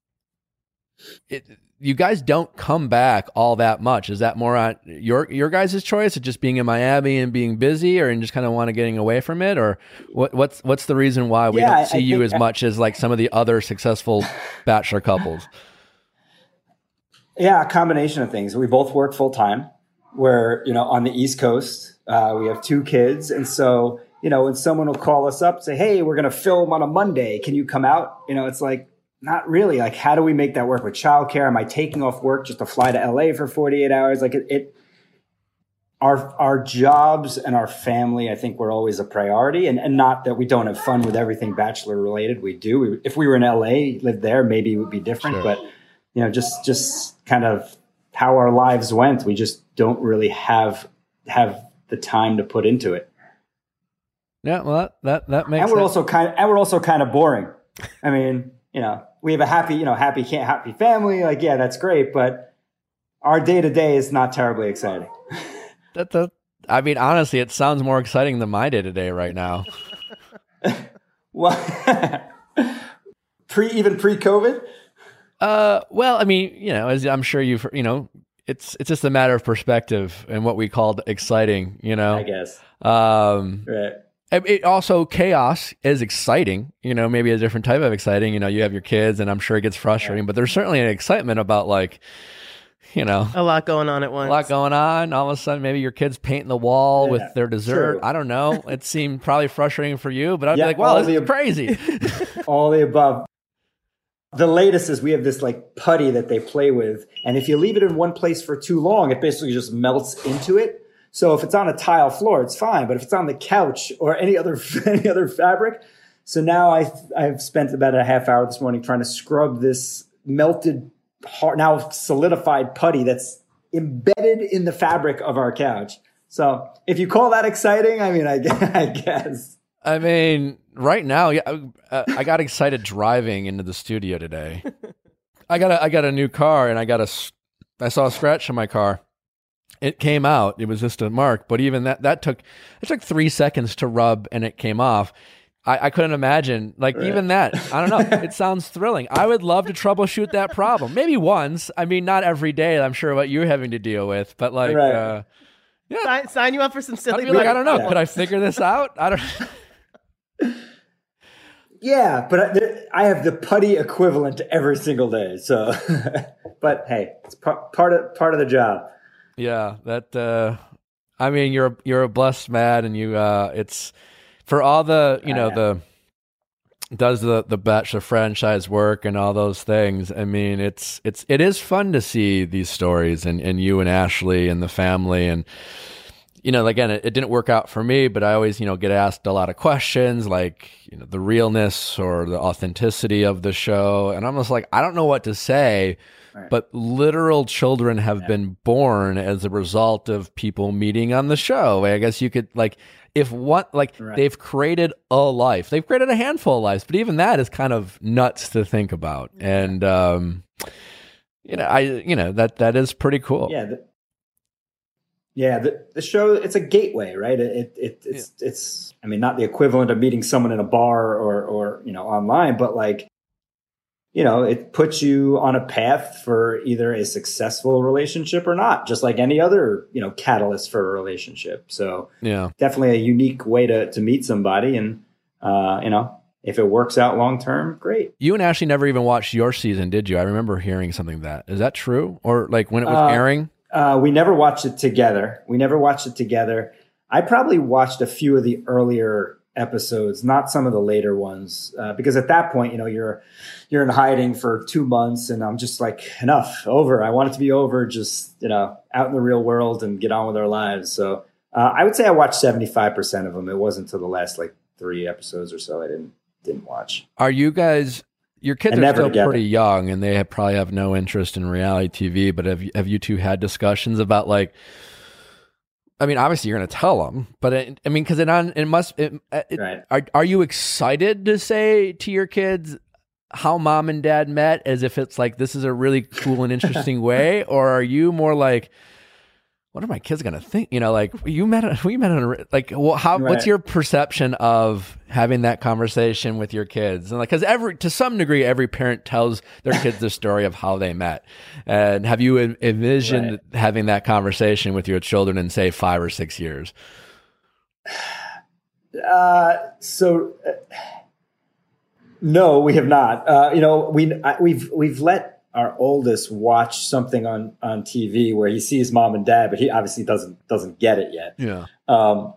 it, you guys don't come back all that much. Is that more on your your guys' choice of just being in Miami and being busy, or and just kind of want to getting away from it, or what, what's what's the reason why we yeah, don't see I you as I, much as like some of the other successful bachelor couples? Yeah, a combination of things. We both work full time. We're you know on the East Coast. Uh, we have two kids, and so you know when someone will call us up say, "Hey, we're going to film on a Monday. Can you come out?" You know, it's like not really. Like, how do we make that work with childcare? Am I taking off work just to fly to LA for 48 hours? Like, it, it our our jobs and our family, I think, were always a priority, and, and not that we don't have fun with everything bachelor related. We do. We, if we were in LA, lived there, maybe it would be different. Sure. But you know, just just kind of how our lives went, we just don't really have have the time to put into it. Yeah, well, that that, that makes. And we're sense. also kind of and we're also kind of boring. I mean, you know, we have a happy, you know, happy, can't happy family. Like, yeah, that's great. But our day to day is not terribly exciting. that, that, I mean, honestly, it sounds more exciting than my day to day right now. well, pre, even pre COVID? Uh, well, I mean, you know, as I'm sure you've, you know, it's, it's just a matter of perspective and what we called exciting, you know, I guess. Um, right. it also chaos is exciting you know maybe a different type of exciting. You know you have your kids and i'm sure it gets frustrating but there's certainly an excitement about like you know a lot going on at once. a lot going on. All of a sudden maybe your kids painting the wall yeah, with their dessert. true. i don't know. It seemed probably frustrating for you but i'd yeah, be like wow this is ab- crazy. All the above the latest is we have this like putty that they play with and if you leave it in one place for too long it basically just melts into it So if it's on a tile floor, it's fine. But if it's on the couch or any other any other fabric, so now I I've spent about a half hour this morning trying to scrub this melted, hard, now solidified putty that's embedded in the fabric of our couch. So if you call that exciting, I mean, I, I guess. I mean, right now, yeah, uh, I got excited driving into the studio today. I got a, I got a new car, and I got a, I saw a scratch on my car. It came out. It was just a mark, but even that that took it took three seconds to rub, and it came off. I, I couldn't imagine, like right. even that. I don't know. it sounds thrilling. I would love to troubleshoot that problem. Maybe once. I mean, not every day. I'm sure what you're having to deal with, but like, right. uh, yeah, sign, sign, you up for some silly. I'd like, I don't know. Yeah. Could I figure this out? I don't. Yeah, but I, have the putty equivalent every single day. So, but hey, it's part, part of part of the job. Yeah, that. Uh, I mean, you're you're a blessed man, and you. Uh, it's for all the you know the does the the batch bachelor franchise work and all those things. I mean, it's it's it is fun to see these stories and and you and Ashley and the family and you know, again, it, it, didn't work out for me, but I always, you know, get asked a lot of questions like, you know, the realness or the authenticity of the show. And I'm just like, I don't know what to say, right. but literal children have yeah. been born as a result of people meeting on the show. I guess you could, like, if what, like, right. they've created a life, they've created a handful of lives, but even that is kind of nuts to think about. Yeah. And, um, you know, I, you know, that, that is pretty cool. Yeah. The- yeah, the, the show it's a gateway, right? It, it it's yeah. it's I mean not the equivalent of meeting someone in a bar or or you know online, but like you know, it puts you on a path for either a successful relationship or not, just like any other, you know, catalyst for a relationship. So yeah, definitely a unique way to to meet somebody and uh, you know, if it works out long term, great. You and Ashley never even watched your season, did you? I remember hearing something that. Is that true? Or like when it was uh, airing? Uh, we never watched it together. We never watched it together. I probably watched a few of the earlier episodes, not some of the later ones, uh, because at that point, you know, you're you're in hiding for two months, and I'm just like, enough, over. I want it to be over. Just you know, out in the real world and get on with our lives. So uh, I would say I watched 75 percent of them. It wasn't until the last like three episodes or so I didn't didn't watch. Are you guys your kids are still pretty young and they have, probably have no interest in reality TV, but have, have you two had discussions about like, I mean, obviously you're going to tell them, but it, I mean, cause it on, it must, it, uh, it, right. are, are you excited to say to your kids how mom and dad met as if it's like, this is a really cool and interesting way? Or are you more like, what are my kids gonna think? You know, like you met, we met on a, like, well, how? Right. What's your perception of having that conversation with your kids? And like, because every to some degree, every parent tells their kids the story of how they met. And have you envisioned right. having that conversation with your children in say five or six years? Uh, so. Uh, no, we have not. Uh, you know, we I, we've we've let our oldest watch something on on TV where he sees mom and dad, but he obviously doesn't doesn't get it yet. Yeah. Um,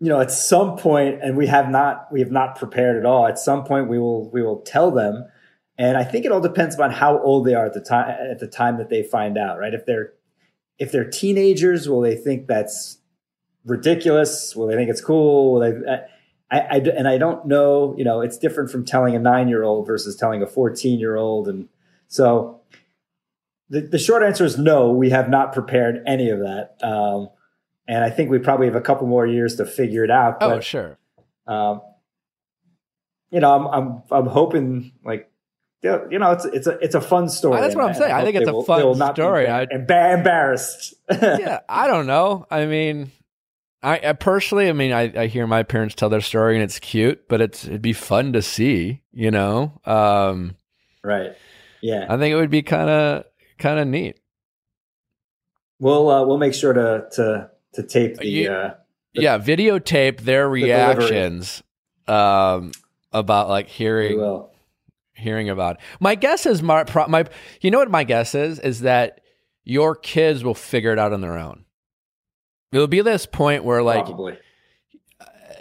you know, at some point, and we have not we have not prepared at all. At some point, we will we will tell them, and I think it all depends upon how old they are at the time at the time that they find out. Right? If they're if they're teenagers, will they think that's ridiculous? Will they think it's cool? Will they? I, I, and I don't know. You know, it's different from telling a nine year old versus telling a fourteen year old, and so the, the short answer is no, we have not prepared any of that. Um, and I think we probably have a couple more years to figure it out. Oh, but, oh, sure. Um, you know, I'm, I'm, I'm hoping like, you know, it's it's a it's a fun story. That's what I'm saying. I, I think it's a will, fun story. I embarrassed. yeah, I don't know. I mean, I, I, personally, I mean, I, I hear my parents tell their story and it's cute, but it's it'd be fun to see. You know, um, right? Yeah, I think it would be kind of kind of neat. We'll uh, we'll make sure to to to tape the, you, uh, the yeah videotape their reactions the um, about like hearing hearing about. It. My guess is my my you know what my guess is is that your kids will figure it out on their own. It'll be this point where like Probably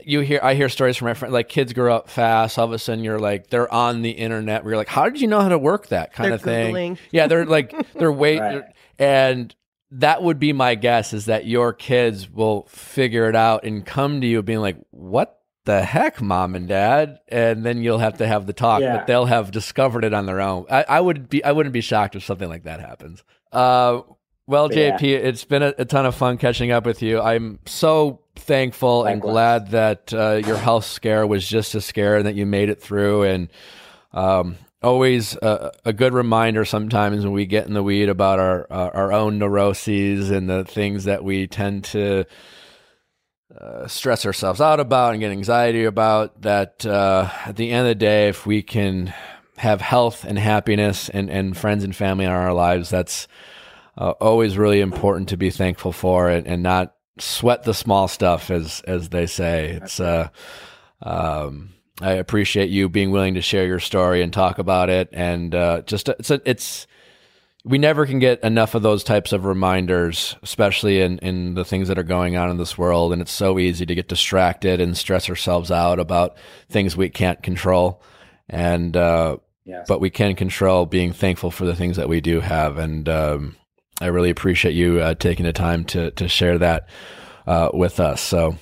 you hear I hear stories from my friends like kids grow up fast. All of a sudden, you're like they're on the internet. Where you're like, how did you know how to work that kind they're of thing? Googling. Yeah, they're like they're wait right. and that would be my guess is that your kids will figure it out and come to you being like, "What the heck, mom and dad?" And then you'll have to have the talk, Yeah. but they'll have discovered it on their own. I, I would be I wouldn't be shocked if something like that happens. Uh, well, Yeah. JP, it's been a, a ton of fun catching up with you. I'm so thankful and glad that uh, your health scare was just a scare and that you made it through. And um, always a, a good reminder sometimes when we get in the weed about our uh, our own neuroses and the things that we tend to uh, stress ourselves out about and get anxiety about. That uh, at the end of the day, if we can have health and happiness and, and friends and family in our lives, that's uh, always really important to be thankful for and, and not sweat the small stuff as as they say. It's uh um I appreciate you being willing to share your story and talk about it and uh just it's a, it's we never can get enough of those types of reminders, especially in, in the things that are going on in this world. And it's so easy to get distracted and stress ourselves out about things we can't control. And, uh, Yes. but we can control being thankful for the things that we do have. And um, I really appreciate you uh, taking the time to to share that uh, with us. So,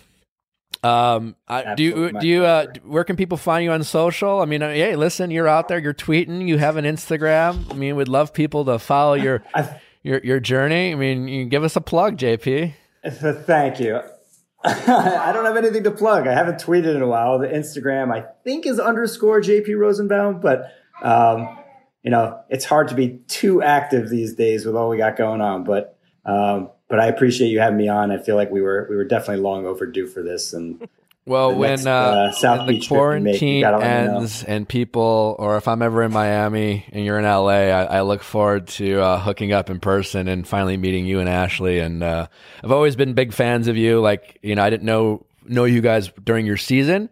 um, I, do you do you uh, where can people find you on social? I mean, uh, hey, listen, you're out there, you're tweeting, you have an Instagram. I mean, we'd love people to follow your your your journey. I mean, you give us a plug, JP. thank you. I don't have anything to plug. I haven't tweeted in a while. The Instagram, I think, is underscore JP Rosenbaum, but um, you know, it's hard to be too active these days with all we got going on. But um, but I appreciate you having me on. I feel like we were we were definitely long overdue for this, and Well, when next, uh, uh, South when the Beach trip we make, quarantine you gotta let me know. ends and people, or if I'm ever in Miami and you're in LA, I, I look forward to uh, hooking up in person and finally meeting you and Ashley. And uh, I've always been big fans of you. Like you know, I didn't know know you guys during your season,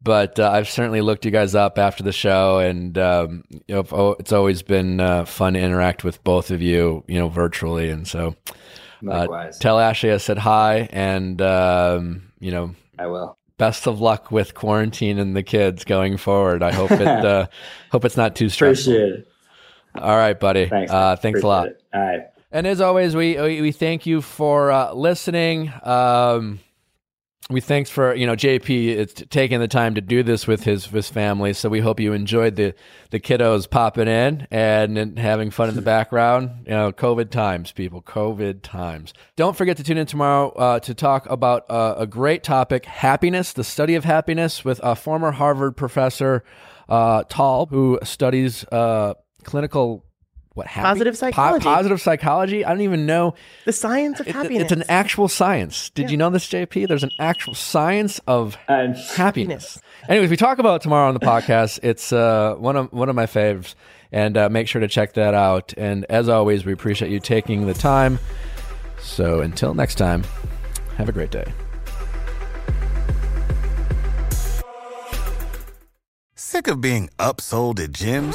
but uh, I've certainly looked you guys up after the show, and um, you know, oh, it's always been uh, fun to interact with both of you, you know, virtually. And so, uh, tell Ashley I said hi, and um, you know, I will. best of luck with quarantine and the kids going forward. I hope it uh, hope it's not too stressful. Appreciate it. All right, buddy. Thanks. Uh, thanks a lot. it. All right. And as always, we we, we thank you for uh, listening. Um, we thanks for you know JP it's taking the time to do this with his his family. So we hope you enjoyed the the kiddos popping in and, and having fun in the background. You know, COVID times, people. COVID times. Don't forget to tune in tomorrow uh, to talk about uh, a great topic: happiness, the study of happiness, with a former Harvard professor, uh, Tal, who studies uh, clinical. What happy- Positive po- psychology. positive psychology. I don't even know The science of it- happiness. It's an actual science. Did you know this, JP? There's an actual science of And happiness. Anyways, we talk about it tomorrow on the podcast. It's uh, one of one of my faves, and uh, make sure to check that out. And as always, we appreciate you taking the time. So until next time, have a great day. Sick of being upsold at gyms?